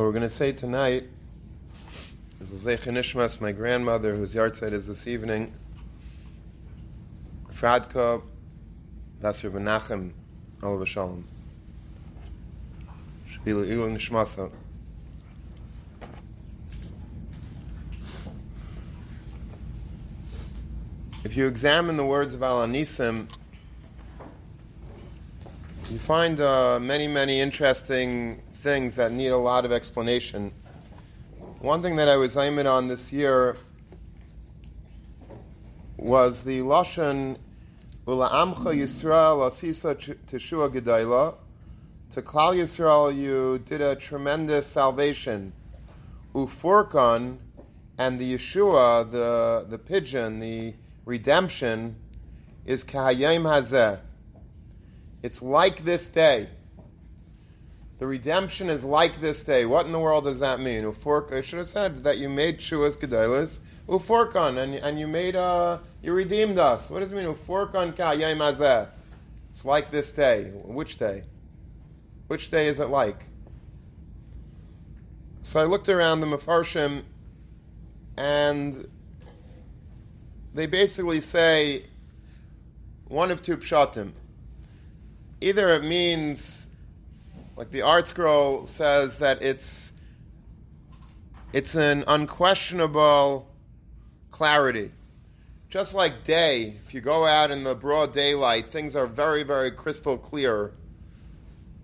What we're going to say tonight is Nishmas, my grandmother, whose yahrzeit is this evening, Fradka Basir Benachem, Olav Shalom. Nishmasa. If you examine the words of Al Anisim, you find uh, many, many interesting things that need a lot of explanation. One thing that I was aiming on this year was the Lashon Ula'amcha Yisrael Asisa Teshua Gedaila. To Klal Yisrael, you did a tremendous salvation. Uforkon and the Yeshua, the, the pigeon, the redemption, is Kahayim Hazeh it's like this day. The redemption is like this day. What in the world does that mean? Ufork, I should have said that you made Shuas Gedalis, Uforkon, and, and you made, uh, you redeemed us. What does it mean? Uforkon Ka'yay Mazeh. It's like this day. Which day? Which day is it like? So I looked around the Mefarshim, and they basically say one of two pshatim either it means, like the ArtScroll says, that it's it's an unquestionable clarity. Just like day, if you go out in the broad daylight, things are very, very crystal clear,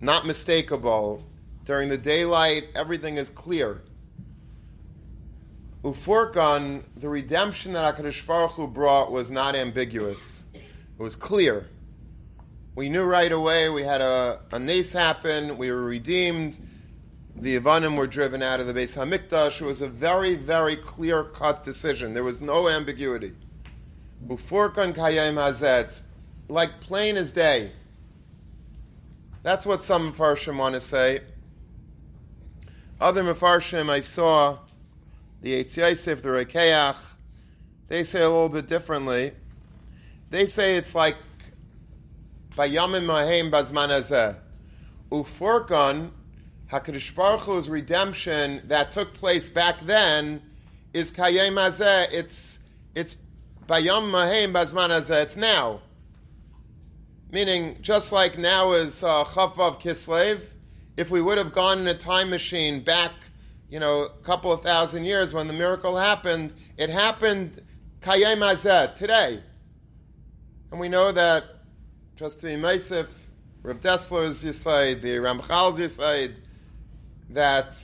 not mistakable. During the daylight, everything is clear. Uforkon, the redemption that HaKadosh Baruch Hu brought was not ambiguous. It was clear. We knew right away we had a, a nace happen, we were redeemed, the Ivanim were driven out of the Beis Hamikdash. It was a very, very clear cut decision. There was no ambiguity. Uforkan Kayim Hazet, like plain as day. That's what some Mefarshim want to say. Other Mefarshim I saw, the Eitziasif, the Rokeach, they say a little bit differently. They say it's like Bayamim Mahem Bazman Azeh. Uforkon, HaKadosh Baruch Hu's redemption that took place back then is Kayem Azeh. It's, it's Bayam Mahem Bazman Azeh. It's now. Meaning, just like now is uh, Kislev, if we would have gone in a time machine back, you know, a couple of thousand years when the miracle happened, it happened Kayem Azeh, today. And we know that be Meisif, Rav Dessler's Yisaid, the Ramchal's Yisaid, that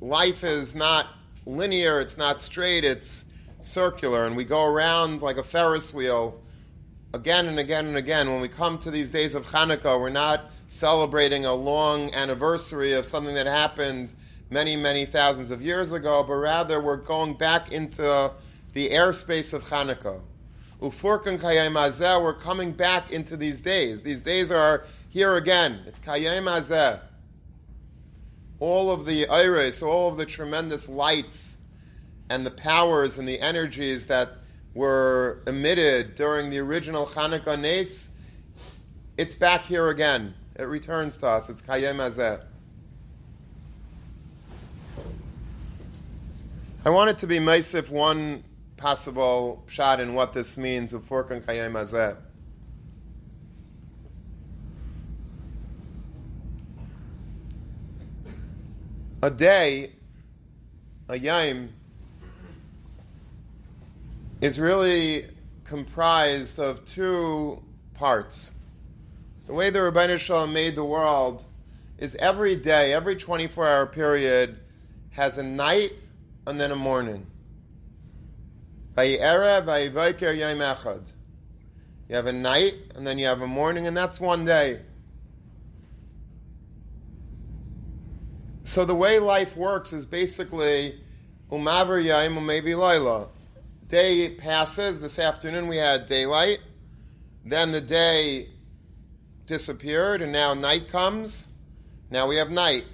life is not linear, it's not straight, it's circular, and we go around like a Ferris wheel again and again and again. When we come to these days of Hanukkah, we're not celebrating a long anniversary of something that happened many, many thousands of years ago, but rather we're going back into the airspace of Hanukkah. Ufurkan Kayem Azeh, we're coming back into these days. These days are here again. It's Kayem Azeh. All of the iris, all of the tremendous lights and the powers and the energies that were emitted during the original Hanukkah Nes, it's back here again. It returns to us. It's Kayem Azeh. I wanted to be Maisif one possible shot in what this means of Furkan Kayem Azeh. A day, a yaim, is really comprised of two parts. The way the Ribono Shel Olam made the world is every day, every 24 hour period, has a night and then a morning. You have a night, and then you have a morning, and that's one day. So the way life works is basically umaver yaim umevi laila. Day passes. This afternoon we had daylight. Then the day disappeared, and now night comes. Now we have night.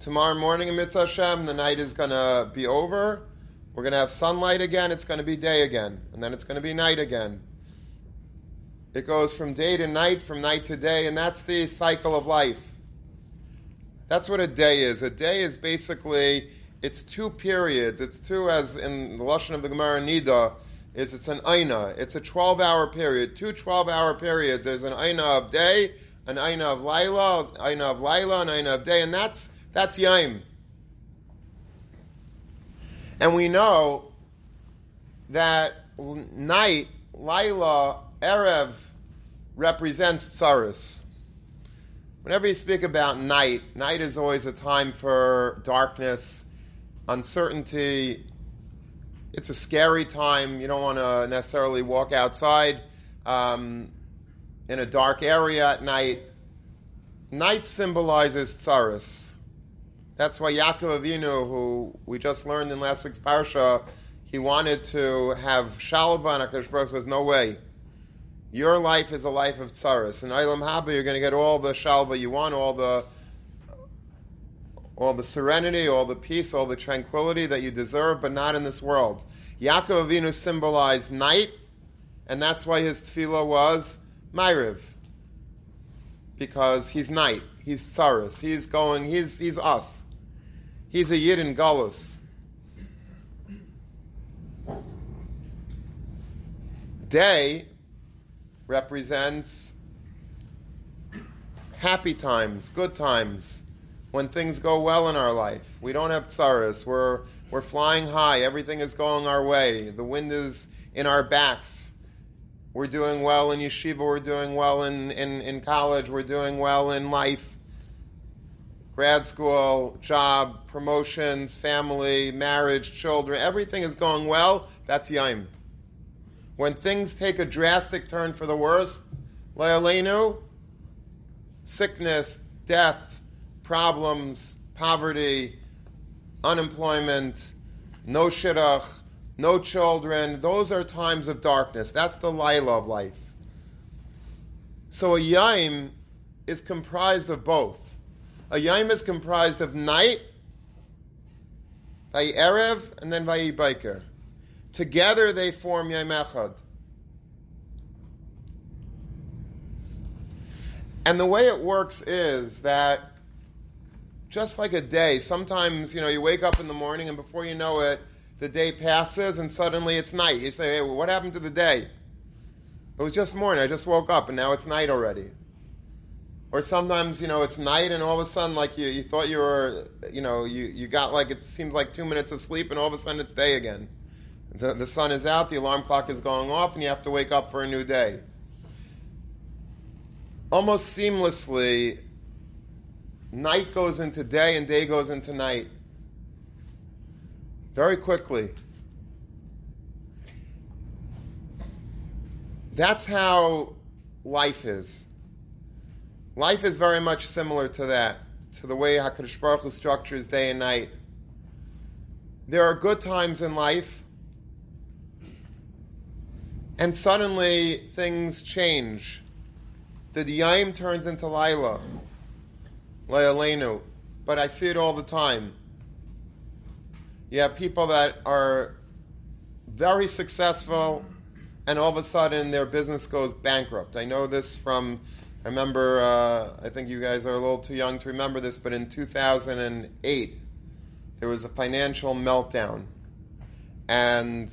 Tomorrow morning in Mitzvah Hashem, the night is going to be over we're going to have sunlight again, it's going to be day again, and then it's going to be night again. It goes from day to night, from night to day, and that's the cycle of life. That's what a day is. A day is basically it's two periods. It's two, as in the lashon of the Gemara Nida, is it's an aina. It's a 12-hour period. Two 12-hour periods. There's an aina of day, an aina of laila, aina of laila, an aina of day, and that's that's yaim. And we know that night, laila, erev, represents tsaris. Whenever you speak about night, night is always a time for darkness, uncertainty. It's a scary time. You don't want to necessarily walk outside um, in a dark area at night. Night symbolizes tsaris. That's why Yaakov Avinu, who we just learned in last week's parsha, he wanted to have shalva, and Hakadosh Baruch says, "No way." Your life is a life of tsaris. In Olam Haba, you're going to get all the shalva you want, all the all the serenity, all the peace, all the tranquility that you deserve, but not in this world. Yaakov Avinu symbolized night, and that's why his tefillah was Ma'ariv. Because he's night, he's tsaris, he's going, he's, he's us. He's a Yid in Galus. Day represents happy times, good times, when things go well in our life. We don't have tsaras. We're, we're flying high. Everything is going our way. The wind is in our backs. We're doing well in yeshiva. We're doing well in, in, in college. We're doing well in life. Grad school, job, promotions, family, marriage, children. Everything is going well. That's Yaim. When things take a drastic turn for the worse, Le'alenu, sickness, death, problems, poverty, unemployment, no shidduch, no children, those are times of darkness. That's the lila of life. So a yaim is comprised of both. A yaim is comprised of night, vayi erev, and then vayi biker. Together they form Yom Echad. And the way it works is that just like a day, sometimes, you know, you wake up in the morning and before you know it, the day passes and suddenly it's night. You say, hey, what happened to the day? It was just morning. I just woke up and now it's night already. Or sometimes, you know, it's night and all of a sudden, like you, you thought you were, you know, you, you got like, it seems like two minutes of sleep and all of a sudden it's day again. The, the sun is out, the alarm clock is going off, and you have to wake up for a new day. Almost seamlessly, night goes into day and day goes into night. Very quickly. That's how life is. Life is very much similar to that, to the way HaKadosh Baruch Hu structures day and night. There are good times in life, and suddenly things change. The Diyayim turns into Laila, Layalenu, but I see it all the time. You have people that are very successful, and all of a sudden their business goes bankrupt. I know this from, I remember, uh, I think you guys are a little too young to remember this, but in 2008, there was a financial meltdown. And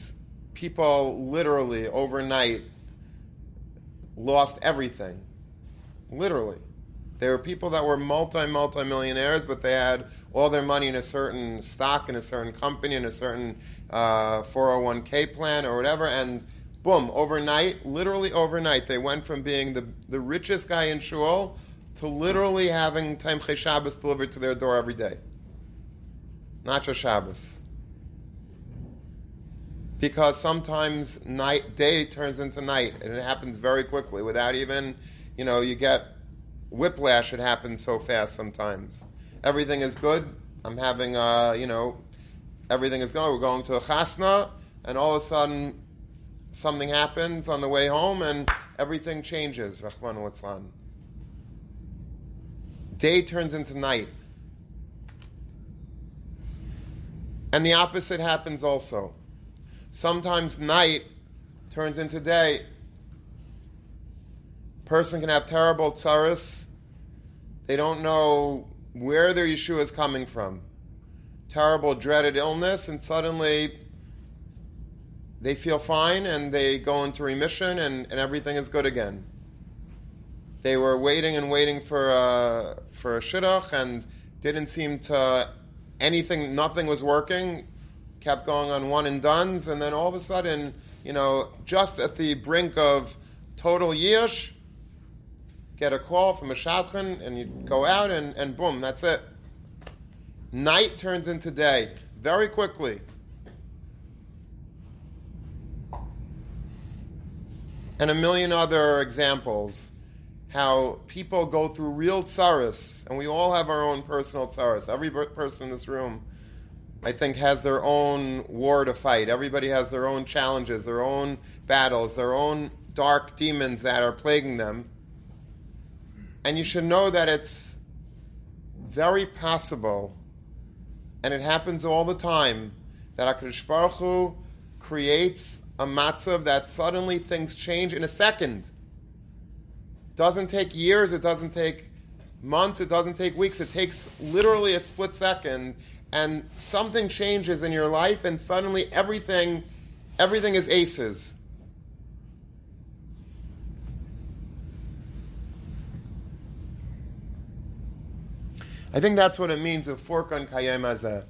people literally overnight lost everything. Literally. There were people that were multi, multi millionaires, but they had all their money in a certain stock, in a certain company, in a certain uh, 401k plan or whatever, and boom, overnight, literally overnight, they went from being the, the richest guy in Shul to literally having Tomchei Shabbos delivered to their door every day. Not just Shabbos. Because sometimes night day turns into night and it happens very quickly without even you know you get whiplash it happens so fast sometimes. Everything is good. I'm having uh you know everything is going we're going to a chasna and all of a sudden something happens on the way home and everything changes day turns into night and the opposite happens also Sometimes night turns into day. Person can have terrible tsaris. They don't know where their Yeshua is coming from. Terrible, dreaded illness, and suddenly they feel fine and they go into remission and, and everything is good again. They were waiting and waiting for a, for a shidduch and didn't seem to anything, nothing was working, kept going on one and dones, and then all of a sudden, you know, just at the brink of total yish, get a call from a shadchan, and you go out and, and boom, that's it. Night turns into day very quickly. And a million other examples how people go through real tsaras, and we all have our own personal tsaras. Every person in this room, I think, has their own war to fight. Everybody has their own challenges, their own battles, their own dark demons that are plaguing them. And you should know that it's very possible, and it happens all the time, that HaKadosh Baruch Hu creates a matzav that suddenly things change in a second It doesn't take years, it doesn't take months, it doesn't take weeks, it takes literally a split second and something changes in your life and suddenly everything everything is aces. I think that's what it means of fork on Kayem Azeh.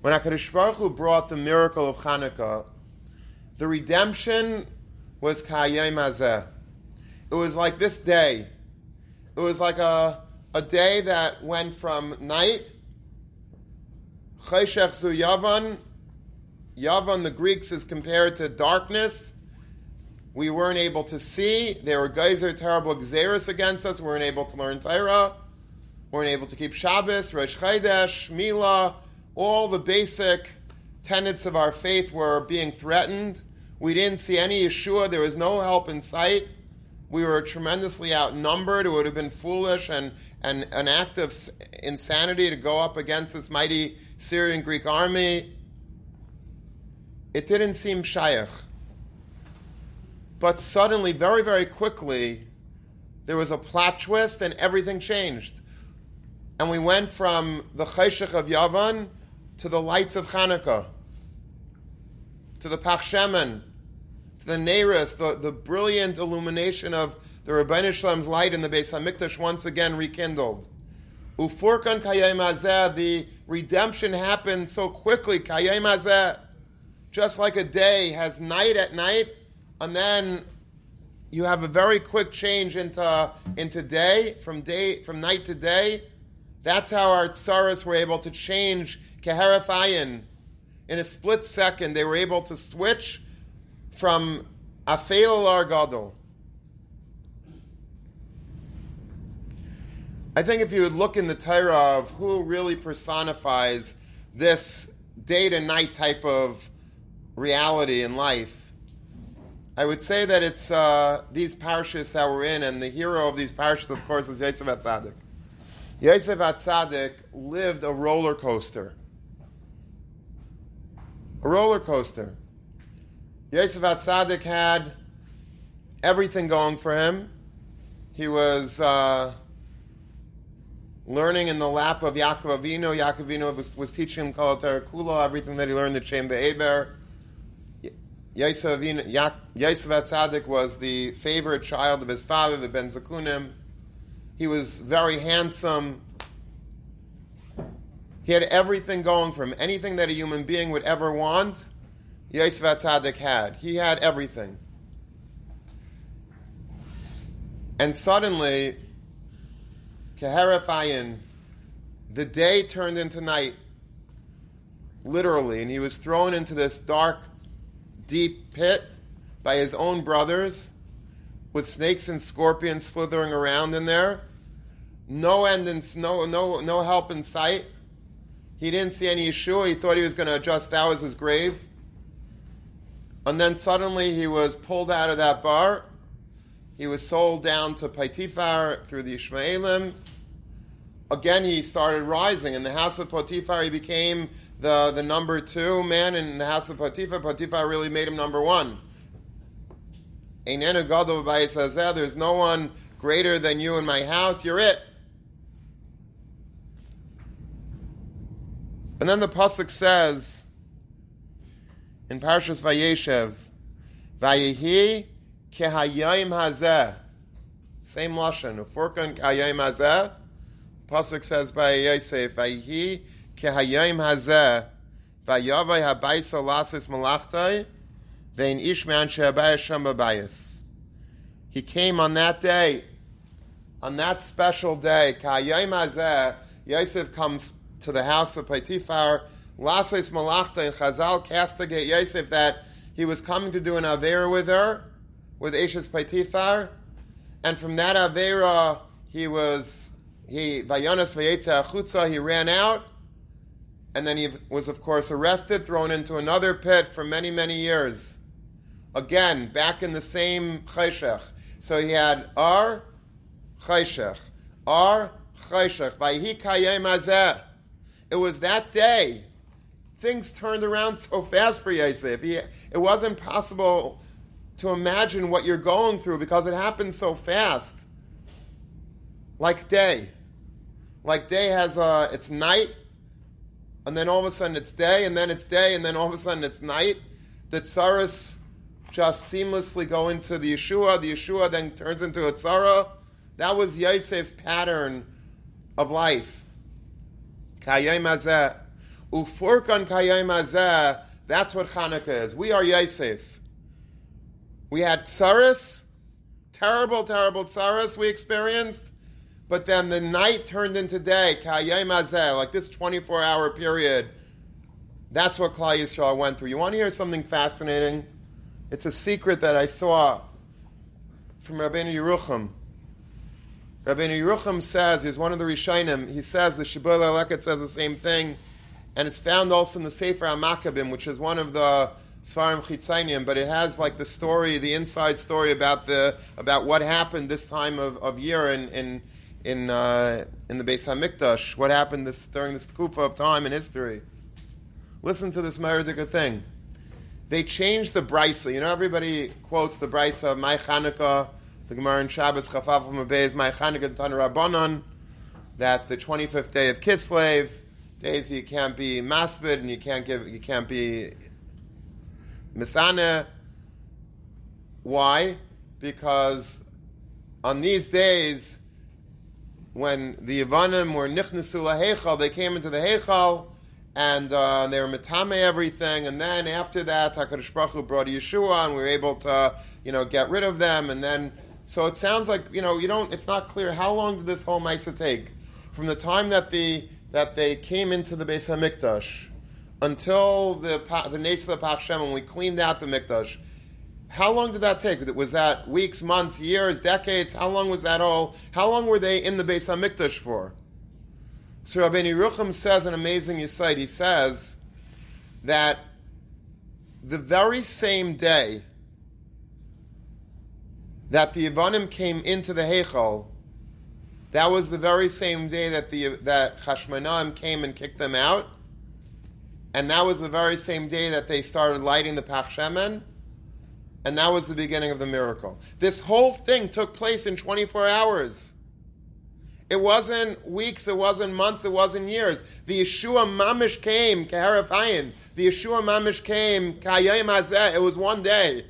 When HaKadosh Baruch Hu brought the miracle of Hanukkah, the redemption was Kayem Azeh. It was like this day. It was like a, a day that went from night, Cheshech zu Yavan. Yavan, the Greeks, is compared to darkness. We weren't able to see. There were geyser terrible xeris against us. We weren't able to learn Torah. We weren't able to keep Shabbos, Rosh Chodesh, Mila. All the basic tenets of our faith were being threatened. We didn't see any Yeshua. There was no help in sight we were tremendously outnumbered. It would have been foolish and, and an act of insanity to go up against this mighty Syrian Greek army. It didn't seem shaykh. But suddenly, very, very quickly, there was a plot twist and everything changed. And we went from the Cheshach of Yavan to the lights of Hanukkah, to the Pachshemen, to the Neiris, the, the brilliant illumination of the Ribono Shel Olam's light in the Beis Hamikdash once again rekindled. Ufurkan kayem azeh, the redemption happened so quickly. Kayem azeh, just like a day has night at night, and then you have a very quick change into into day from day from night to day. That's how our tsaras were able to change keherafayin in a split second. They were able to switch from Afel Gadol. I think if you would look in the Torah of who really personifies this day to night type of reality in life, I would say that it's uh, these parshas that we're in, and the hero of these parshas, of course, is Yosef Atzadik. Yosef Atzadik lived a roller coaster. A roller coaster. Yosef Atzadik had everything going for him. He was uh, learning in the lap of Yaakov Avinu. Yaakov Avinu was, was teaching him Kol Kula, everything that he learned at Shem Be'eber. Yosef Atzadik was the favorite child of his father, the Ben Zakunim. He was very handsome. He had everything going for him, anything that a human being would ever want Yosef Atzadik had. He had everything. And suddenly, Keheref the day turned into night, literally, and he was thrown into this dark, deep pit by his own brothers, with snakes and scorpions slithering around in there. No end and no, no, no help in sight. He didn't see any Yeshua. He thought he was going to adjust that was his grave. And then suddenly he was pulled out of that bar. He was sold down to Potiphar through the Ishmaelim. Again, he started rising. In the house of Potiphar, he became the, the number two man in the house of Potiphar. Potiphar really made him number one. There's no one greater than you in my house. You're it. And then the pasuk says in Parshas Vayeshev, Vayehi kehayim hazeh. Same lashon. Uforkan kehayim hazeh. Pasuk says by Yosef, Vayehi kehayim hazeh. Vayavay habayis alasis malachtai. Vein ishman shehabayis sham babayis. He came on that day, on that special day, kehayim hazeh. Yosef comes to the house of Potiphar. Lasles Malachta and Chazal castigate Yosef that he was coming to do an Avera with her, with Ashes Potiphar. And from that Avera, he was, he, Vayonas Vayetza Achutza, he ran out. And then he was, of course, arrested, thrown into another pit for many, many years. Again, back in the same Chayshech. So he had Ar Chayshech, Ar Chayshech, Vayhi Kayem Azeh. It was that day. Things turned around so fast for Yosef. It wasn't possible to imagine what you're going through because it happened so fast. Like day. Like day has a, it's night, and then all of a sudden it's day, and then it's day, and then all of a sudden it's night. The tsaras just seamlessly go into the Yeshua. The Yeshua then turns into a tzara. That was Yosef's pattern of life. Kayim Hazeh. Ufurkan Kayim Hazeh. That's what Hanukkah is. We are Yosef. We had tsaris, terrible, terrible tsaris we experienced, but then the night turned into day, Kayim Hazeh, like this 24 hour period. That's what Klal Yisrael went through. You want to hear something fascinating? It's a secret that I saw from Rabbeinu Yerucham. Rabbeinu Yerucham says, he's one of the Rishonim, he says, the Shibboleh Leket says the same thing, and it's found also in the Sefer HaMakkabim, which is one of the Svarim Chitzainim, but it has like the story, the inside story about the about what happened this time of, of year in in in, uh, in the Beis Hamikdash. What happened this during this kufa of time in history? Listen to this Meredika thing. They changed the brisa. You know, everybody quotes the brisa of My Chanukah the Gemara in Shabbos Chafaf Mabez My Rabbanon that the 25th day of Kislev days you can't be maspid and you can't give you can't be misana. Why? Because on these days when the Yavanim were nichnesu lahechal, they came into the hechal and uh, they were metame everything. And then after that, Hakadosh Baruch Hu brought Yeshua, and we were able to, you know, get rid of them. And then so it sounds like you know you don't. It's not clear how long did this whole Maisa take, from the time that the that they came into the Beis Hamikdash until the the Nes of the Pachshem when we cleaned out the Mikdash. How long did that take? Was that weeks, months, years, decades? How long was that all? How long were they in the Beis Hamikdash for? So Rabbi Yerucham says an amazing insight. He says that the very same day that the Yavanim came into the Heichal, that was the very same day that the that Chashmonaim came and kicked them out, and that was the very same day that they started lighting the Pach Shemen, and that was the beginning of the miracle. This whole thing took place in 24 hours. It wasn't weeks, it wasn't months, it wasn't years. The Yeshua Mamish came, Kaharafayin. The Yeshua Mamish came, Kayayim Hazeh. It was one day.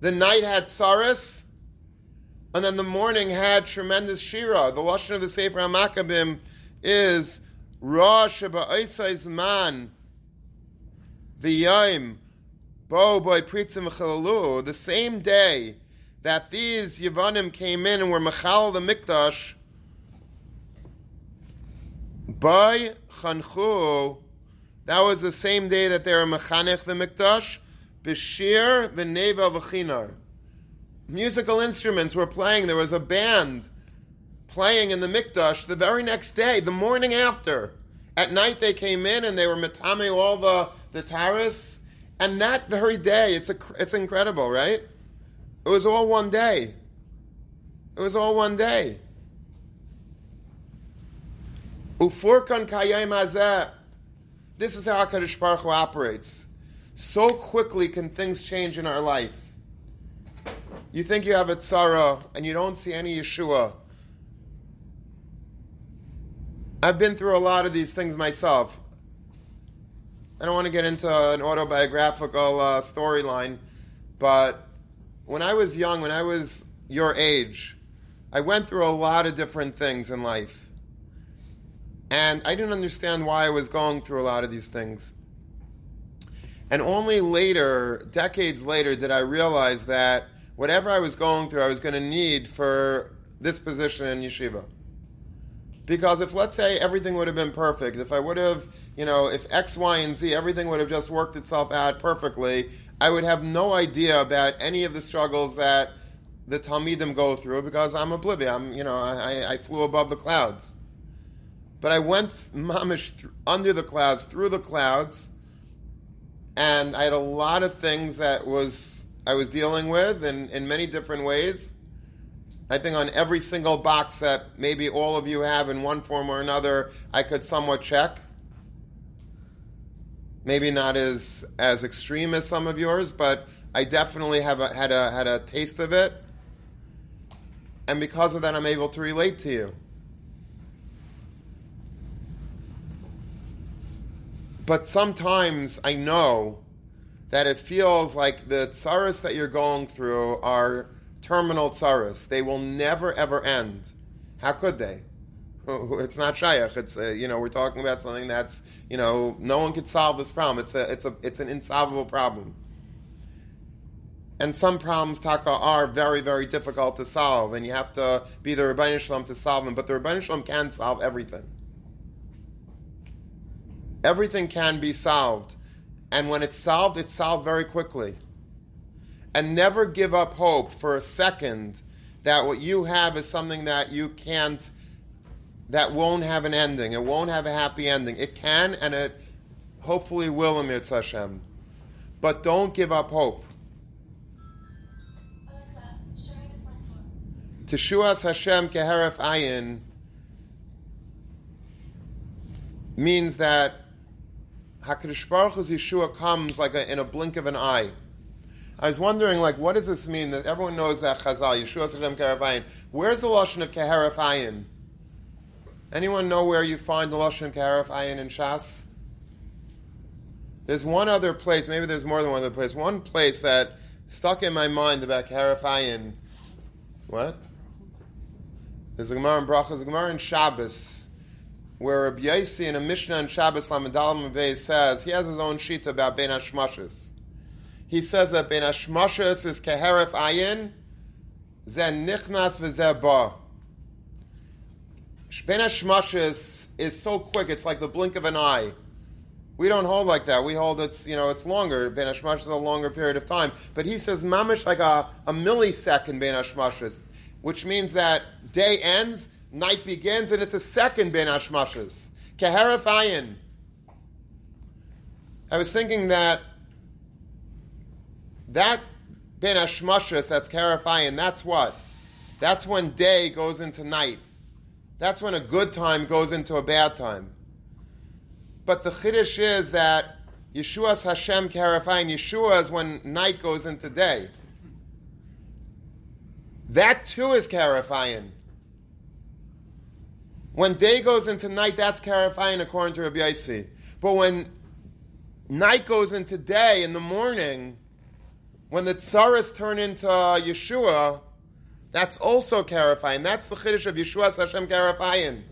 The night had Saris, and then the morning had tremendous Shira. The Lashon of the Sefer HaMakkabim is Rosh Ba'isai's man, the Yom, Bo Boy Pritzim Chalalu, the same day that these Yavanim came in and were Machal the Mikdash, by Chanchu, that was the same day that they were Mechanech the Mikdash, Bashir v'neva v'chinar. Musical instruments were playing. There was a band playing in the mikdash the very next day, the morning after. At night they came in and they were metame all the the taras, and that very day, it's a, it's incredible, right? It was all one day. It was all one day. Ufurkan kayim hazeh. This is how Hakadosh Baruch Hu operates. So quickly can things change in our life. You think you have a tzara and you don't see any Yeshua. I've been through a lot of these things myself. I don't want to get into an autobiographical uh, storyline, but when I was young, when I was your age, I went through a lot of different things in life. And I didn't understand why I was going through a lot of these things. And only later, decades later, did I realize that whatever I was going through, I was going to need for this position in yeshiva. Because if, let's say, everything would have been perfect, if I would have, you know, if X, Y, and Z, everything would have just worked itself out perfectly, I would have no idea about any of the struggles that the Talmidim go through because I'm oblivious. I'm, you know, I, I flew above the clouds. But I went mamish under the clouds, through the clouds, and I had a lot of things that was I was dealing with in, in many different ways. I think on every single box that maybe all of you have in one form or another, I could somewhat check. Maybe not as as extreme as some of yours, but I definitely have a, had a had a taste of it, and because of that, I'm able to relate to you. But sometimes I know that it feels like the tsaras that you're going through are terminal tsaras. They will never ever end. How could they? It's not shayach. It's uh, you know we're talking about something that's you know no one could solve this problem. It's a it's a it's an insolvable problem. And some problems taka are very very difficult to solve, and you have to be the Ribono Shel Olam to solve them. But the Ribono Shel Olam can solve everything. Everything can be solved. And when it's solved, it's solved very quickly. And never give up hope for a second that what you have is something that you can't, that won't have an ending. It won't have a happy ending. It can, and it hopefully will Mitzvah Hashem. But don't give up hope. Teshuas Hashem keheref ayin means that Hakadosh Baruch Hu's Yeshua comes like a, in a blink of an eye. I was wondering, like, what does this mean? That everyone knows that Chazal, Yeshua Hashem Keharafayin. Where's the lashon of Keharafayin? Anyone know where you find the lashon of in Shas? There's one other place, maybe there's more than one other place. One place that stuck in my mind about Keharafayin. What? There's a Gemara in Brachas, a Gemara in Shabbos where Rabbi Yaisi in a Mishnah in Shabbos Lamedalim Mavei says he has his own sheet about Ben Hashmashis. He says that Ben Hashmashis is Keheref Ayin, Zen Nichnas V'Zeh Ba. Ben Hashmashis is so quick, it's like the blink of an eye. We don't hold like that. We hold it's you know it's longer. Ben Hashmash is a longer period of time. But he says mamish like a, a millisecond Ben Hashmashis, which means that day ends night begins, and it's a second Ben Hashmashas. Keheref Ayin. I was thinking that that Ben Hashmashas, that's Keheref Ayin, that's what? That's when day goes into night. That's when a good time goes into a bad time. But the Chiddush is that Yeshua's Hashem Keheref Ayin, Yeshua is when night goes into day. That too is Keheref Ayin. When day goes into night, that's Karafayin according to Rabbi Yaisi. But when night goes into day in the morning, when the tsaras turn into uh, Yeshua, that's also Karafayin. That's the Chiddush of Yeshua Hashem Karafayin.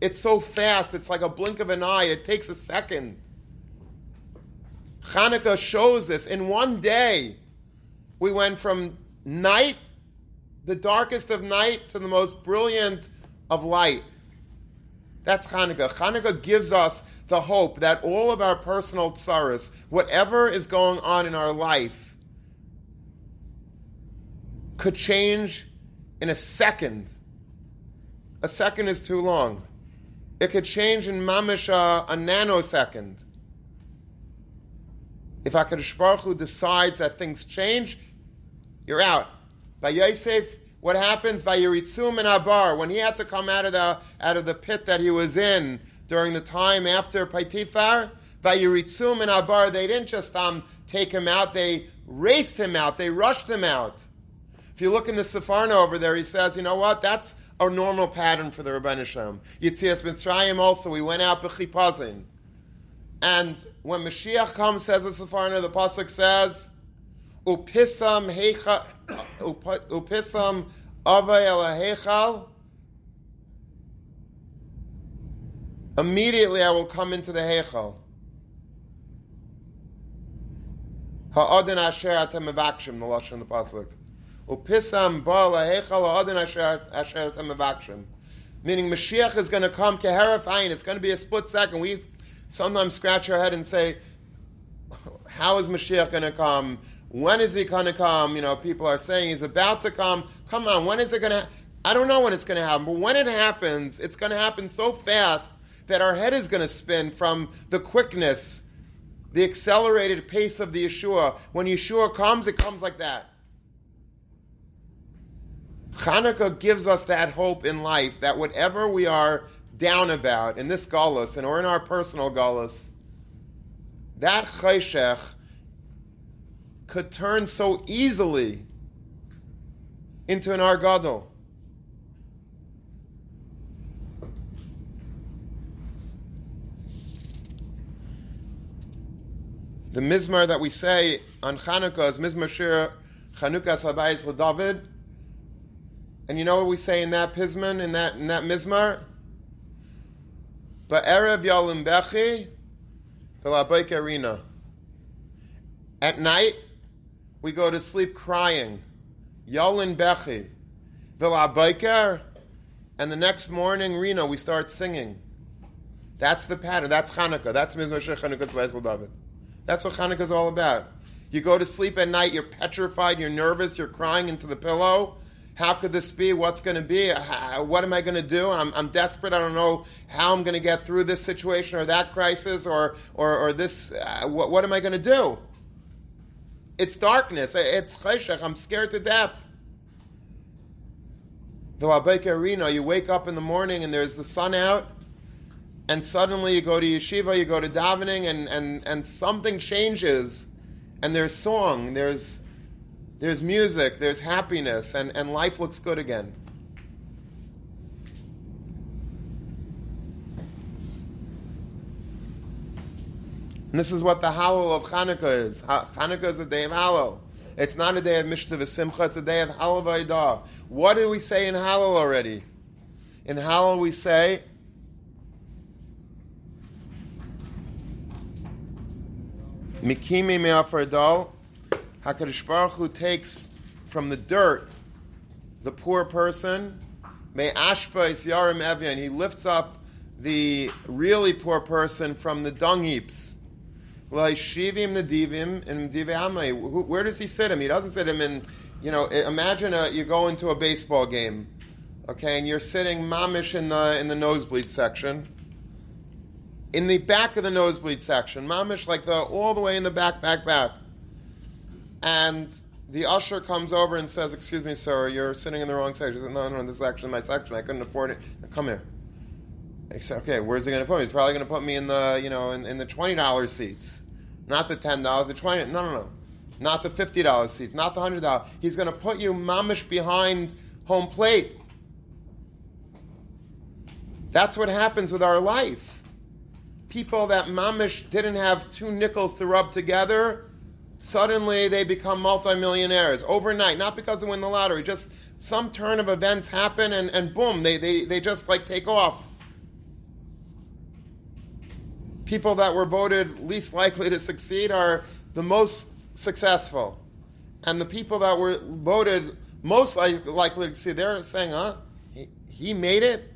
It's so fast, it's like a blink of an eye, it takes a second. Hanukkah shows this. In one day, we went from night, the darkest of night, to the most brilliant of light. That's Hanukkah. Hanukkah gives us the hope that all of our personal tsaras, whatever is going on in our life, could change in a second. A second is too long. It could change in mamish a, a nanosecond. If HaKadosh Baruch Hu decides that things change, you're out. By Yosef, what happens Vayiritzum and Abar when he had to come out of the out of the pit that he was in during the time after Potiphar? Vayiritzum and Abar they didn't just um, take him out; they raced him out. They rushed him out. If you look in the Sforno over there, he says, you know what? That's a normal pattern for the Rabban Hashem. Yitzias Mitzrayim also, we went out b'chipazin. And when Mashiach comes, says the Sforno, the Pasuk says, Upisam hecha, upisam avay el Immediately I will come into the Heichal. Ha'adin asher atem mevakshim, the Lashon the Pasuk. Upisam ba laheichal ha'adin asher atem mevakshim. Meaning Mashiach is going to come keheref ayin. It's going to be a split second. We sometimes scratch our head and say, how is Mashiach going to come? When is he going to come? You know, people are saying he's about to come. Come on, when is it going to I don't know when it's going to happen, but when it happens, it's going to happen so fast that our head is going to spin from the quickness, the accelerated pace of the Yeshua. When Yeshua comes, it comes like that. Hanukkah gives us that hope in life that whatever we are down about in this galus and or in our personal galus, that chayshech could turn so easily into an argadol. The mizmar that we say on Chanukah is mizmar shir Chanukah Sabayis LeDavid. And you know what we say in that pisman, in that in that mizmar? Ba'erev yalim bechi v'labayk arena. At night, we go to sleep crying. Yalin bechi v'labayker. And the next morning, Rina, we start singing. That's the pattern. That's Chanukah. That's Mizmar Shir Chanukah Sabayis LeDavid. That's what Hanukkah is all about. You go to sleep at night, you're petrified, you're nervous, you're crying into the pillow. How could this be? What's going to be? What am I going to do? I'm, I'm desperate. I don't know how I'm going to get through this situation or that crisis or, or, or this. Uh, what am I going to do? It's darkness. It's cheshach. I'm scared to death. Arena, you wake up in the morning and there's the sun out and suddenly you go to yeshiva, you go to davening, and, and, and something changes, and there's song, there's, there's music, there's happiness, and, and life looks good again. And this is what the Hallel of Hanukkah is. Hanukkah is a day of Hallel. It's not a day of Mishnah Simcha, it's a day of Hallel Vaidah. What do we say in Hallel already? In Hallel we say, Mikimi me'afardal, HaKadosh Baruch Hu takes from the dirt the poor person, may ashpa is yarim evian, he lifts up the really poor person from the dung heaps. Shivim nedivim and Where does he sit him? He doesn't sit him in, you know, imagine a, you go into a baseball game, okay, and you're sitting mamish in the in the nosebleed section in the back of the nosebleed section, mamish, like the all the way in the back, back, back. And the usher comes over and says, "Excuse me, sir, you're sitting in the wrong section." Says, no, no, this is actually my section. I couldn't afford it. Come here. Said, "Okay, where's he going to put me? He's probably going to put me in the, you know, in, in the twenty dollars seats, not the ten dollars, the twenty. No, no, no, not the fifty dollars seats, not the hundred dollars. He's going to put you mamish behind home plate. That's what happens with our life." people that mamish didn't have two nickels to rub together, suddenly they become multimillionaires overnight. Not because they win the lottery, just some turn of events happen and, and boom, they, they, they just like take off. People that were voted least likely to succeed are the most successful. And the people that were voted most likely to succeed, they're saying, huh? He, he made it?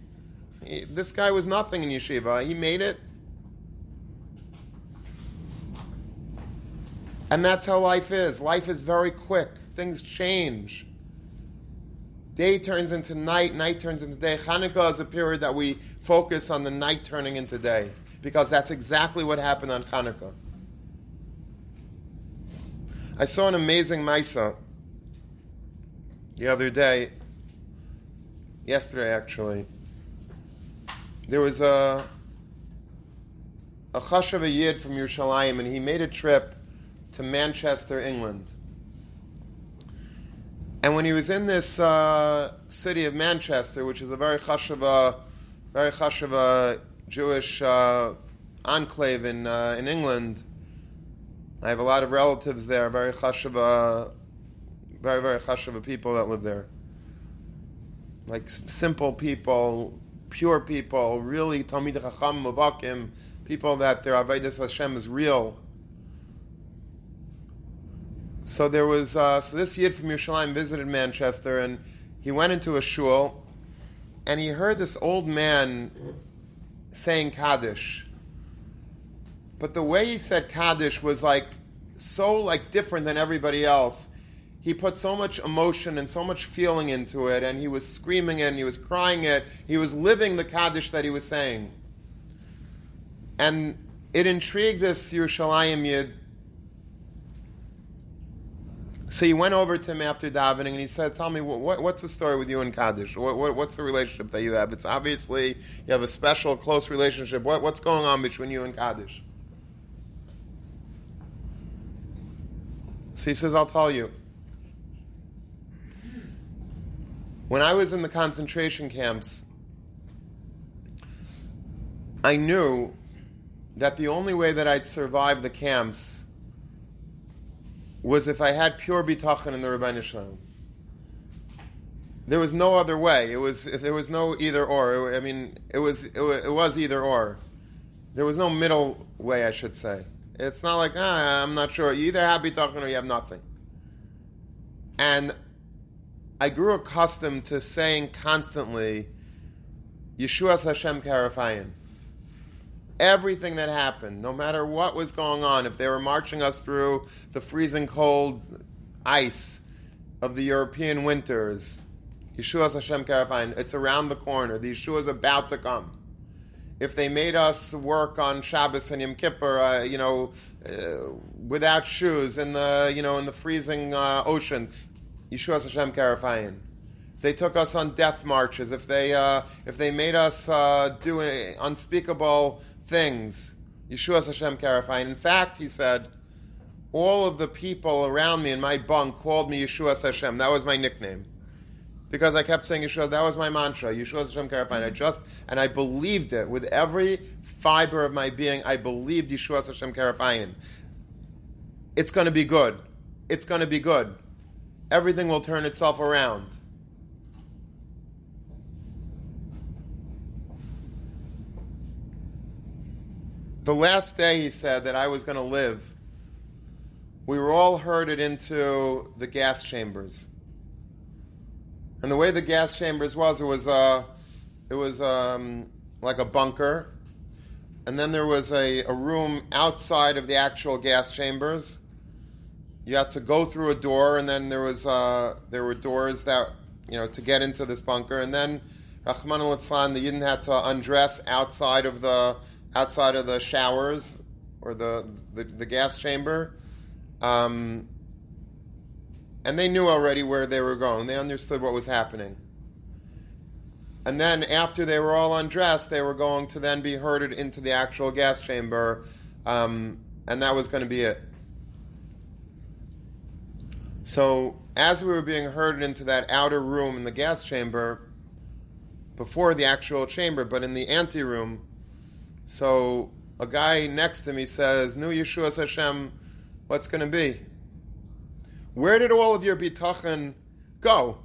He, this guy was nothing in yeshiva. He made it. And that's how life is. Life is very quick, things change. Day turns into night, night turns into day. Hanukkah is a period that we focus on the night turning into day because that's exactly what happened on Hanukkah. I saw an amazing Maisa the other day, yesterday actually. There was a a chashav a yid from Yerushalayim, and he made a trip to Manchester, England. And when he was in this uh, city of Manchester, which is a very chashava, very chashava Jewish uh, enclave in uh, in England, I have a lot of relatives there, very chashava, very very chashava people that live there. Like simple people, pure people, really Talmid Chacham Mavakim, people that their Avodah Hashem is real. So there was uh, so this Yid from Yerushalayim visited Manchester, and he went into a shul, and he heard this old man saying Kaddish. But the way he said Kaddish was like so like different than everybody else. He put so much emotion and so much feeling into it, and he was screaming it, and he was crying it. He was living the Kaddish that he was saying. And it intrigued this Yerushalayim Yid so he went over to him after davening and he said, "Tell me what, what's the story with you and Kaddish? What, what, what's the relationship that you have? It's obviously you have a special, close relationship. what's going on between you and Kaddish?" So he says, "I'll tell you. When I was in the concentration camps, I knew that the only way that I'd survive the camps." Was if I had pure bitachon in the Ribono Shel Olam. There was no other way. It was there was no either or. I mean, it was it, was either or. There was no middle way, I should say. It's not like ah, I'm not sure. You either have bitachon or you have nothing. And I grew accustomed to saying constantly, Yeshua's Hashem Keheref Ayin everything that happened, no matter what was going on, if they were marching us through the freezing cold ice of the European winters, Yeshua's Hashem Keheref Ayin, it's around the corner. The Yeshua is about to come. If they made us work on Shabbos and Yom Kippur, uh, you know, uh, without shoes in the, you know, in the freezing uh, ocean, Yeshua's Hashem Keheref Ayin they took us on death marches, if they uh, if they made us uh, do unspeakable things. Yeshua Hashem Keheref Ayin. In fact, he said, all of the people around me in my bunk called me Yeshua Hashem. That was my nickname. Because I kept saying Yeshua, that was my mantra, Yeshua Hashem Keheref Ayin. I just, and I believed it with every fiber of my being. I believed Yeshua Hashem Keheref Ayin. It's going to be good. It's going to be good. Everything will turn itself around. The last day he said that I was going to live, we were all herded into the gas chambers. And the way the gas chambers was, it was, it was um, like a bunker. And then there was a, a room outside of the actual gas chambers. You had to go through a door, and then there was uh, there were doors that you know to get into this bunker. And then Rahman you didn't have to undress outside of the outside of the showers or the, the, the gas chamber. Um, and they knew already where they were going. They understood what was happening. And then after they were all undressed, they were going to then be herded into the actual gas chamber, um, and that was going to be it. So as we were being herded into that outer room in the gas chamber, before the actual chamber, but in the anteroom, so a guy next to me says, "Nu Yeshua Hashem, what's going to be? Where did all of your bitachon go?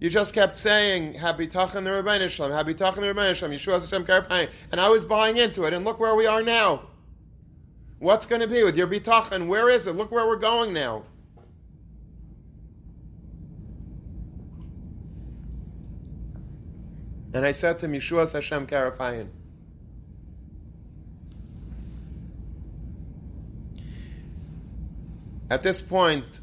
You just kept saying, Happy "Habitachon the Ribono Shel Olam, Habitachon the Ribono Shel Olam, Yeshua Hashem Keheref Ayin," and I was buying into it. And look where we are now. What's going to be with your bitachon? Where is it? Look where we're going now. And I said to him, Yeshua Hashem Keheref Ayin. At this point,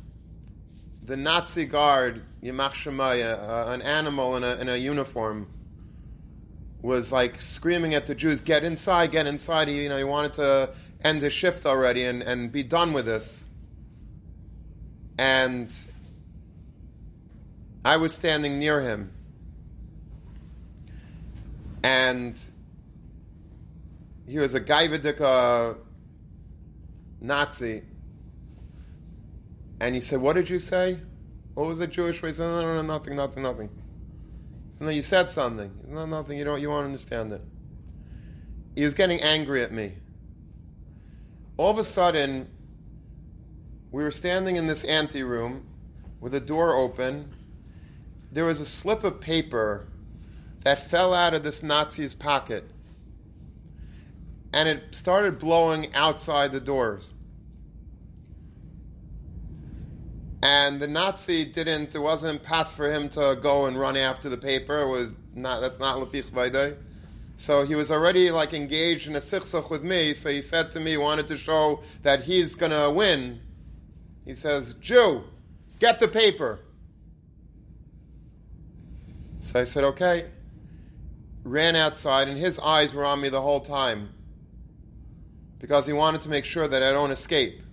the Nazi guard, Yamach Shemaya, an animal in a, in a uniform, was like screaming at the Jews, "Get inside! Get inside!" He, you know, he wanted to end the shift already and, and be done with this. And I was standing near him, and he was a Gaivedika Nazi. And he said, What did you say? What was the Jewish way? He said, No, no, no, nothing, nothing, nothing. And then you said something. No, nothing. You don't. You won't understand it. He was getting angry at me. All of a sudden, we were standing in this ante room with a door open. There was a slip of paper that fell out of this Nazi's pocket, and it started blowing outside the doors. And the Nazi didn't, it wasn't pass for him to go and run after the paper. It was not, that's not Lafich Vaidai. So he was already like engaged in a sichsach with me. So he said to me, he wanted to show that he's going to win. He says, Jew, get the paper. So I said, okay. Ran outside, and his eyes were on me the whole time because he wanted to make sure that I don't escape.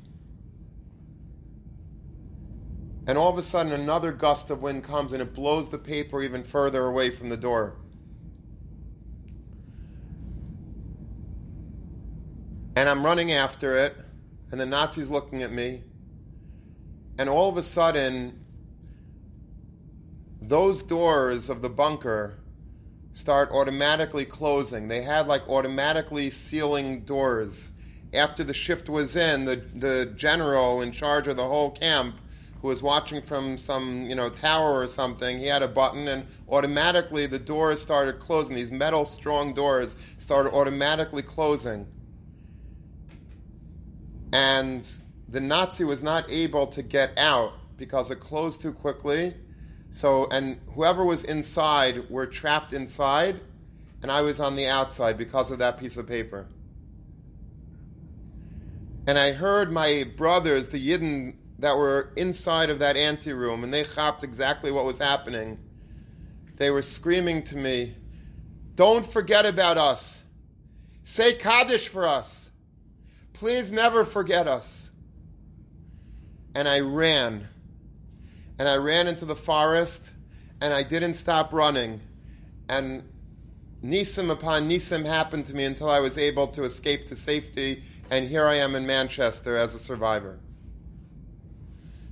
And all of a sudden, another gust of wind comes and it blows the paper even further away from the door. And I'm running after it, and the Nazi's looking at me. And all of a sudden, those doors of the bunker start automatically closing. They had like automatically sealing doors. After the shift was in, the, the general in charge of the whole camp who was watching from some you know tower or something, he had a button and automatically the doors started closing. These metal strong doors started automatically closing. And the Nazi was not able to get out because it closed too quickly. So and whoever was inside were trapped inside, and I was on the outside because of that piece of paper. And I heard my brothers, the Yidden that were inside of that anteroom, and they hopped exactly what was happening. They were screaming to me, Don't forget about us. Say Kaddish for us. Please never forget us. And I ran. And I ran into the forest, and I didn't stop running. And Nisim upon Nisim happened to me until I was able to escape to safety, and here I am in Manchester as a survivor.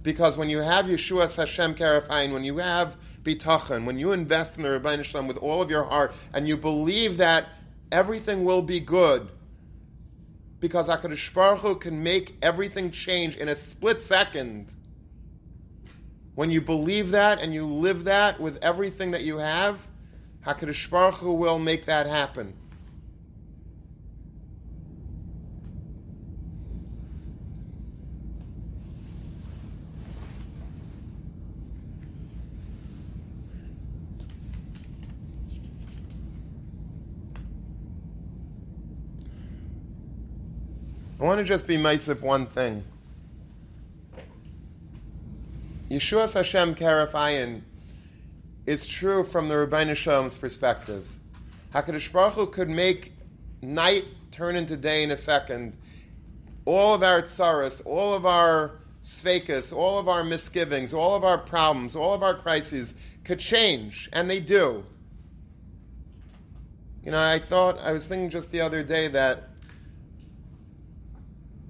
Because when you have Yeshua Hashem Keheref Ayin, when you have Bitachon, when you invest in the Ribono Shel Olam with all of your heart, and you believe that everything will be good, because HaKadosh Baruch Hu can make everything change in a split second. When you believe that and you live that with everything that you have, HaKadosh Baruch Hu will make that happen. I want to just be Maisif one thing. Yeshua Hashem Keheref Ayin is true from the Ribono Shel Olam's perspective. HaKadosh Baruch Hu could make night turn into day in a second. All of our tsaras, all of our svekas, all of our misgivings, all of our problems, all of our crises could change, and they do. You know, I thought, I was thinking just the other day that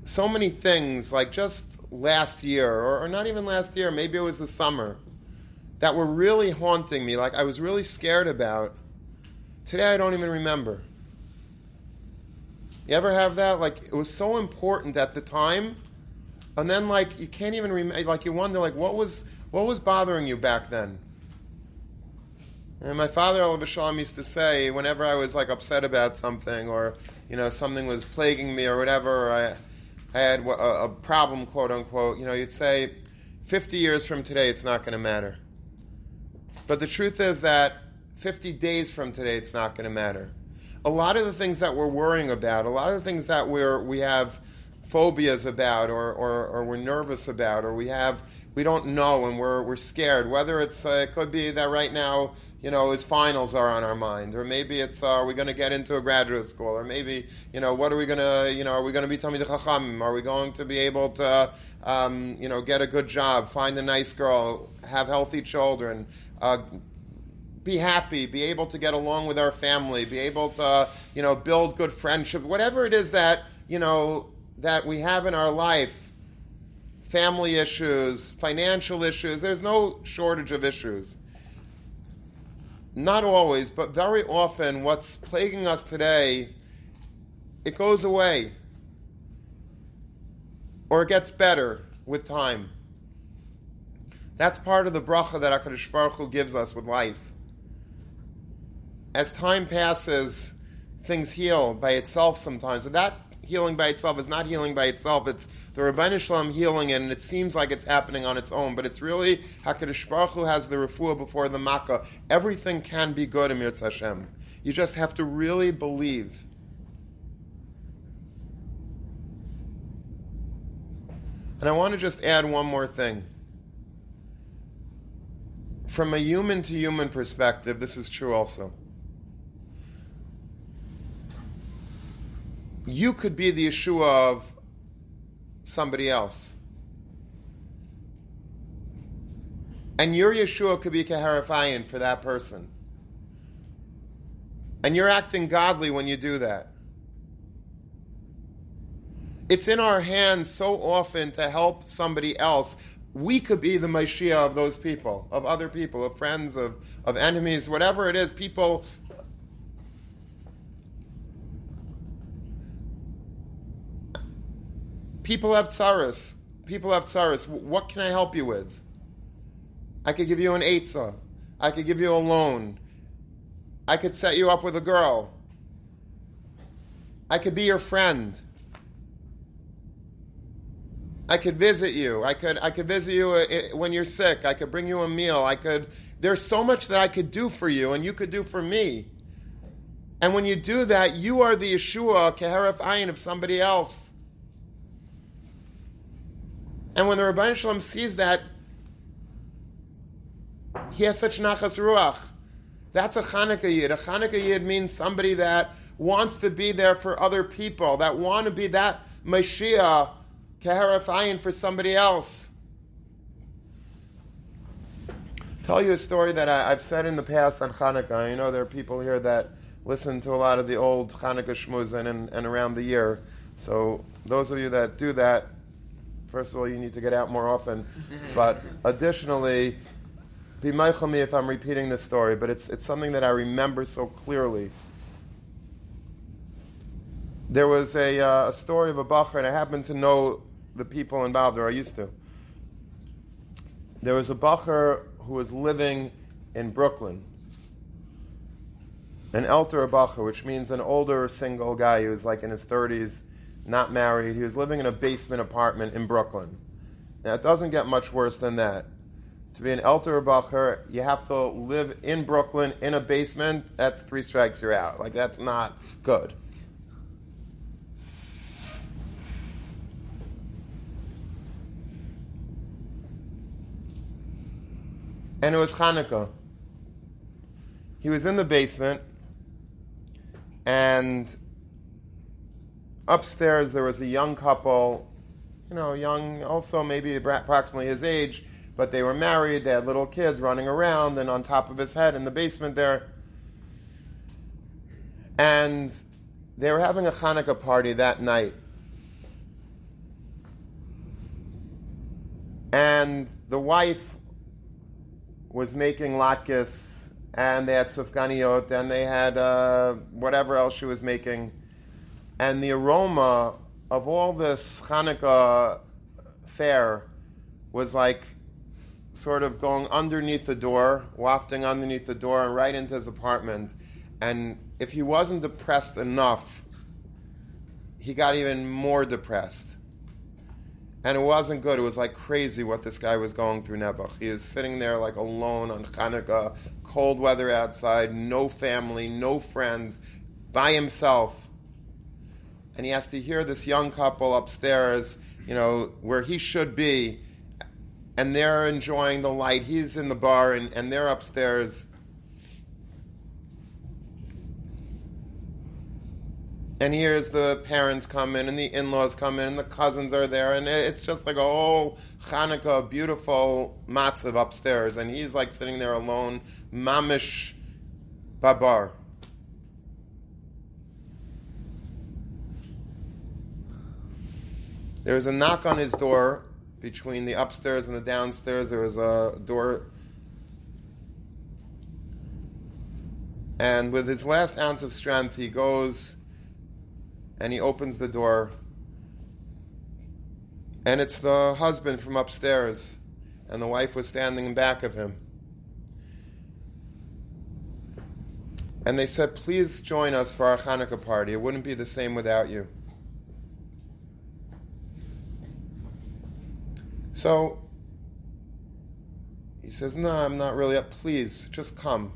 so many things, like just last year, or, or, not even last year, maybe it was the summer, that were really haunting me, like I was really scared about. Today I don't even remember. You ever have that? Like it was so important at the time, and then like you can't even remember. Like you wonder, like what was what was bothering you back then? And my father, Olav Shalom, used to say, whenever I was like upset about something, or you know something was plaguing me, or whatever, I had a, a problem, quote unquote, you know, you'd say, 50 years from today, it's not going to matter. But the truth is that 50 days from today, it's not going to matter. A lot of the things that we're worrying about, a lot of the things that we're, we have phobias about, or, or, or we're nervous about, or we have we don't know and we're, we're scared. Whether it's, uh, it could be that right now, you know, his finals are on our mind, or maybe it's, uh, are we going to get into a graduate school, or maybe, you know, what are we going to, you know, are we going to be Talmid Chacham? Are we going to be able to, um, you know, get a good job, find a nice girl, have healthy children, uh, be happy, be able to get along with our family, be able to, you know, build good friendship, whatever it is that, you know, that we have in our life family issues, financial issues. There's no shortage of issues. Not always, but very often, what's plaguing us today, it goes away. Or it gets better with time. That's part of the bracha that HaKadosh Baruch Hu gives us with life. As time passes, things heal by itself sometimes. And that healing by itself is not healing by itself. It's the Ribono Shel Olam healing and it seems like it's happening on its own. But it's really Hakadosh Baruch Hu has the refuah before the makkah. Everything can be good in Mirz Hashem. You just have to really believe. And I want to just add one more thing. From a human to human perspective, this is true also. You could be the Yeshua of somebody else. And your Yeshua could be Keheref Ayin for that person. And you're acting godly when you do that. It's in our hands so often to help somebody else. We could be the Mashiach of those people, of other people, of friends, of, of enemies, whatever it is, people People have tsaras. People have tsaras. What can I help you with? I could give you an eitzah. I could give you a loan. I could set you up with a girl. I could be your friend. I could visit you. I could I could visit you uh, when you're sick. I could bring you a meal. I could there's so much that I could do for you and you could do for me. And when you do that, you are the Yeshua, Keheref Ayin of somebody else. And when the Ribono Shel Olam sees that, he has such nachas ruach. That's a Chanukah yid. A Chanukah yid means somebody that wants to be there for other people, that want to be that Mashiach, Keheref Ayin for somebody else. Tell you a story that I, have said in the past on Hanukkah. I know there are people here that listen to a lot of the old Hanukkah shmuzin and, and around the year. So those of you that do that, First of all, you need to get out more often. but additionally, be mindful me if I'm repeating this story, but it's, it's something that I remember so clearly. There was a, uh, a story of a bacher, and I happen to know the people involved, or I used to. There was a bacher who was living in Brooklyn, an elder bacher, which means an older single guy who was like in his 30s not married. He was living in a basement apartment in Brooklyn. Now, it doesn't get much worse than that. To be an Elter Bacher, you have to live in Brooklyn in a basement. That's three strikes, you're out. Like, that's not good. And it was Hanukkah. He was in the basement, and Upstairs, there was a young couple, you know, young, also maybe approximately his age, but they were married. They had little kids running around, and on top of his head in the basement there. And they were having a Hanukkah party that night. And the wife was making latkes, and they had sufganiyot, and they had uh, whatever else she was making and the aroma of all this Hanukkah fare was like sort of going underneath the door, wafting underneath the door, and right into his apartment. And if he wasn't depressed enough, he got even more depressed. And it wasn't good. It was like crazy what this guy was going through, Nebuch. He is sitting there like alone on Hanukkah, cold weather outside, no family, no friends, by himself and he has to hear this young couple upstairs, you know, where he should be, and they're enjoying the light. He's in the bar, and, and they're upstairs. And here's the parents come in, and the in laws come in, and the cousins are there, and it's just like a whole Hanukkah, beautiful matzav upstairs. And he's like sitting there alone, mamish babar. There was a knock on his door, between the upstairs and the downstairs. There was a door. And with his last ounce of strength, he goes and he opens the door. And it's the husband from upstairs. And the wife was standing in back of him. And they said, Please join us for our Hanukkah party. It wouldn't be the same without you. So he says, No, I'm not really up. Please, just come.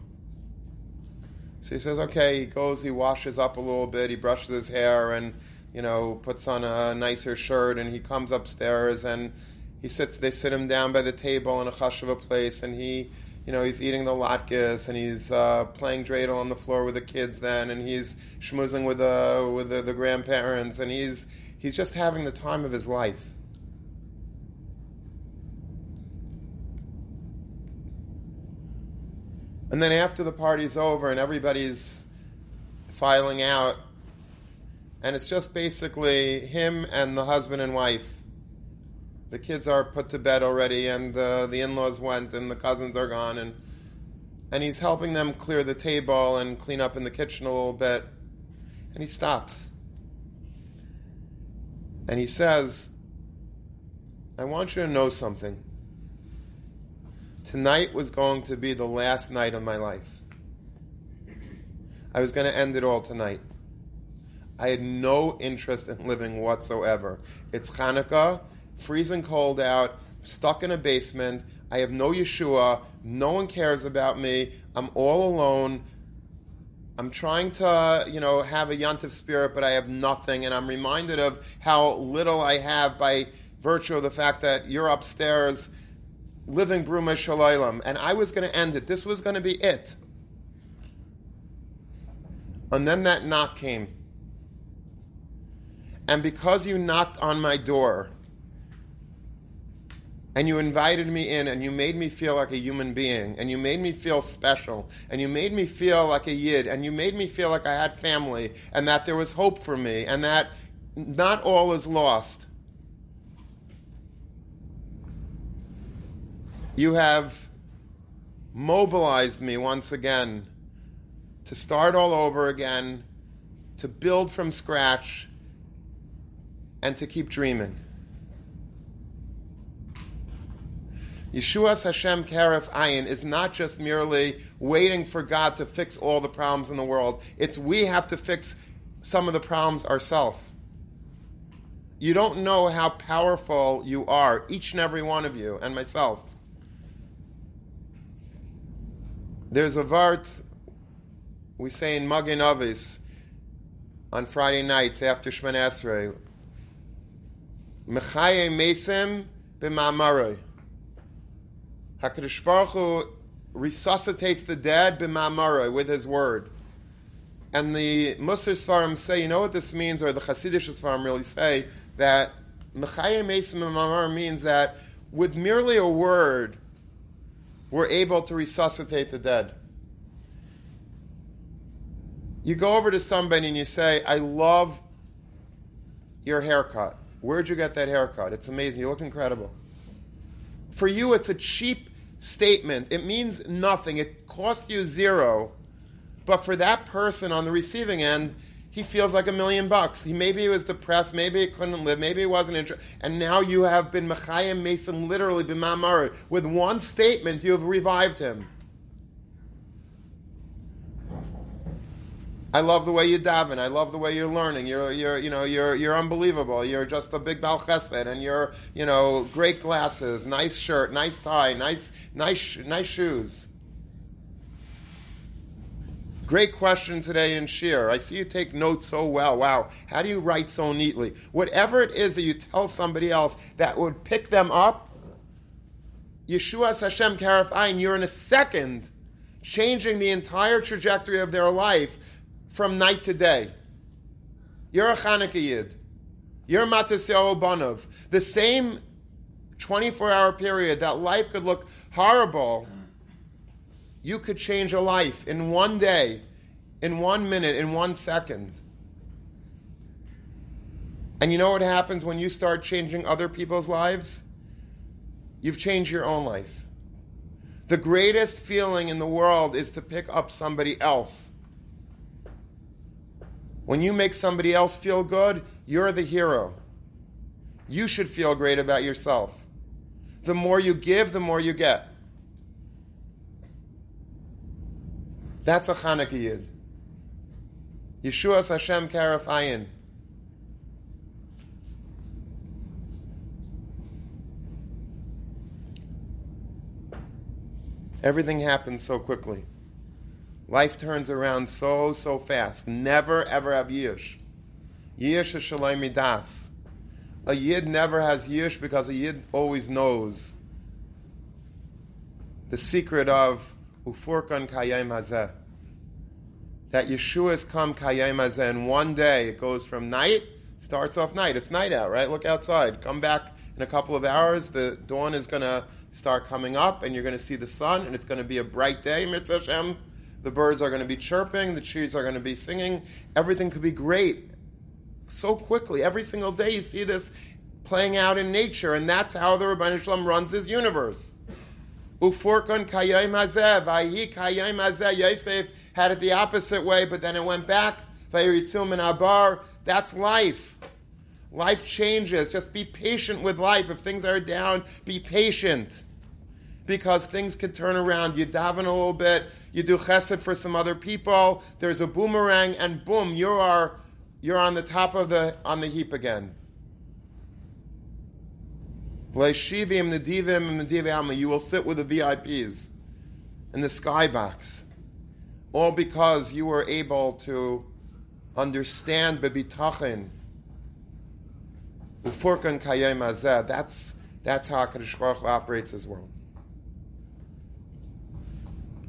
So he says, Okay. He goes, he washes up a little bit, he brushes his hair, and, you know, puts on a nicer shirt, and he comes upstairs and he sits, they sit him down by the table in a hush of a place, and he you know, he's eating the latkes and he's uh, playing dreidel on the floor with the kids then, and he's schmoozing with the with the, the, grandparents, and he's he's just having the time of his life. And then after the party's over and everybody's filing out, and it's just basically him and the husband and wife. The kids are put to bed already, and the, the in-laws went, and the cousins are gone, and and he's helping them clear the table and clean up in the kitchen a little bit, and he stops, and he says, "I want you to know something. Tonight was going to be the last night of my life. I was going to end it all tonight." I had no interest in living whatsoever. It's Hanukkah freezing cold out, stuck in a basement. I have no Yeshua. No one cares about me. I'm all alone. I'm trying to, you know, have a yontif spirit, but I have nothing. And I'm reminded of how little I have by virtue of the fact that you're upstairs living Bruma Shalom. And I was going to end it. This was going to be it. And then that knock came. And because you knocked on my door, and you invited me in and you made me feel like a human being and you made me feel special and you made me feel like a yid and you made me feel like I had family and that there was hope for me and that not all is lost. You have mobilized me once again to start all over again, to build from scratch, and to keep dreaming. Yeshua's Hashem Karef Ayin is not just merely waiting for God to fix all the problems in the world. It's we have to fix some of the problems ourselves. You don't know how powerful you are, each and every one of you, and myself. There's a vart we say in Magen Avos on Friday nights after Shemoneh Esrei. Mechaye Mesim b'ma'maroi. HaKadosh Baruch Hu resuscitates the dead b'ma'maroi, with his word. And the Musar Svarim say, you know what this means, or the Hasidic Svarim really say, that Mechayim Mesim b'ma'maroi means that with merely a word, we're able to resuscitate the dead. You go over to somebody and you say, I love your haircut. Where'd you get that haircut? It's amazing. You look incredible. For you, it's a cheap statement. It means nothing. It costs you zero. But for that person on the receiving end, he feels like a million bucks. He maybe he was depressed, maybe he couldn't live, maybe he wasn't interested, and now you have been Mechayim Mason literally b'mamar. With one statement, you have revived him. I love the way you daven. I love the way you're learning. You're, you're, you know, you're, you're unbelievable. You're just a big bal chesed, and you're, you know, great glasses, nice shirt, nice tie, nice, nice, nice shoes. Great question today in Shir. I see you take notes so well. Wow. How do you write so neatly? Whatever it is that you tell somebody else that would pick them up, Yeshua Hashem Karaf Ayin, you're in a second changing the entire trajectory of their life from night to day. You're a Chanukah Yid. You're a Matisyahu. The same 24 hour period that life could look horrible, you could change a life in one day, in one minute, in one second. And you know what happens when you start changing other people's lives? you've changed your own life. The greatest feeling in the world is to pick up somebody else. When you make somebody else feel good, you're the hero. You should feel great about yourself. The more you give, the more you get. That's a Chanukah Yid. Yeshua's Hashem Karaf Ayin. Everything happens so quickly. Life turns around so, so fast. Never, ever have yish. Yish is shalom midas. A yid never has yish because a yid always knows the secret of ufurkan kayem hazeh. That Yeshua has come kayem hazeh, and one day it goes from night, starts off night. It's night out, right? Look outside. Come back in a couple of hours. The dawn is going to start coming up, and you're going to see the sun, and it's going to be a bright day, mitzvah Hashem. The birds are going to be chirping, the trees are going to be singing. Everything could be great so quickly. Every single day you see this playing out in nature, and that's how the Ribono Shel Olam runs his universe. Ufurkon kayim hazeh, vayi kayim hazeh. Yosef had it the opposite way, but then it went back. Vayiritzum and abar. That's life. Life changes. Just be patient with life. If things are down, be patient. Because things can turn around. You daven a little bit, you do chesed for some other people, there's a boomerang, and boom, you are you're on the top of the on the heap again. You will sit with the VIPs in the skybox. All because you were able to understand bebitachin. That's that's how HaKadosh Baruch Hu operates his world.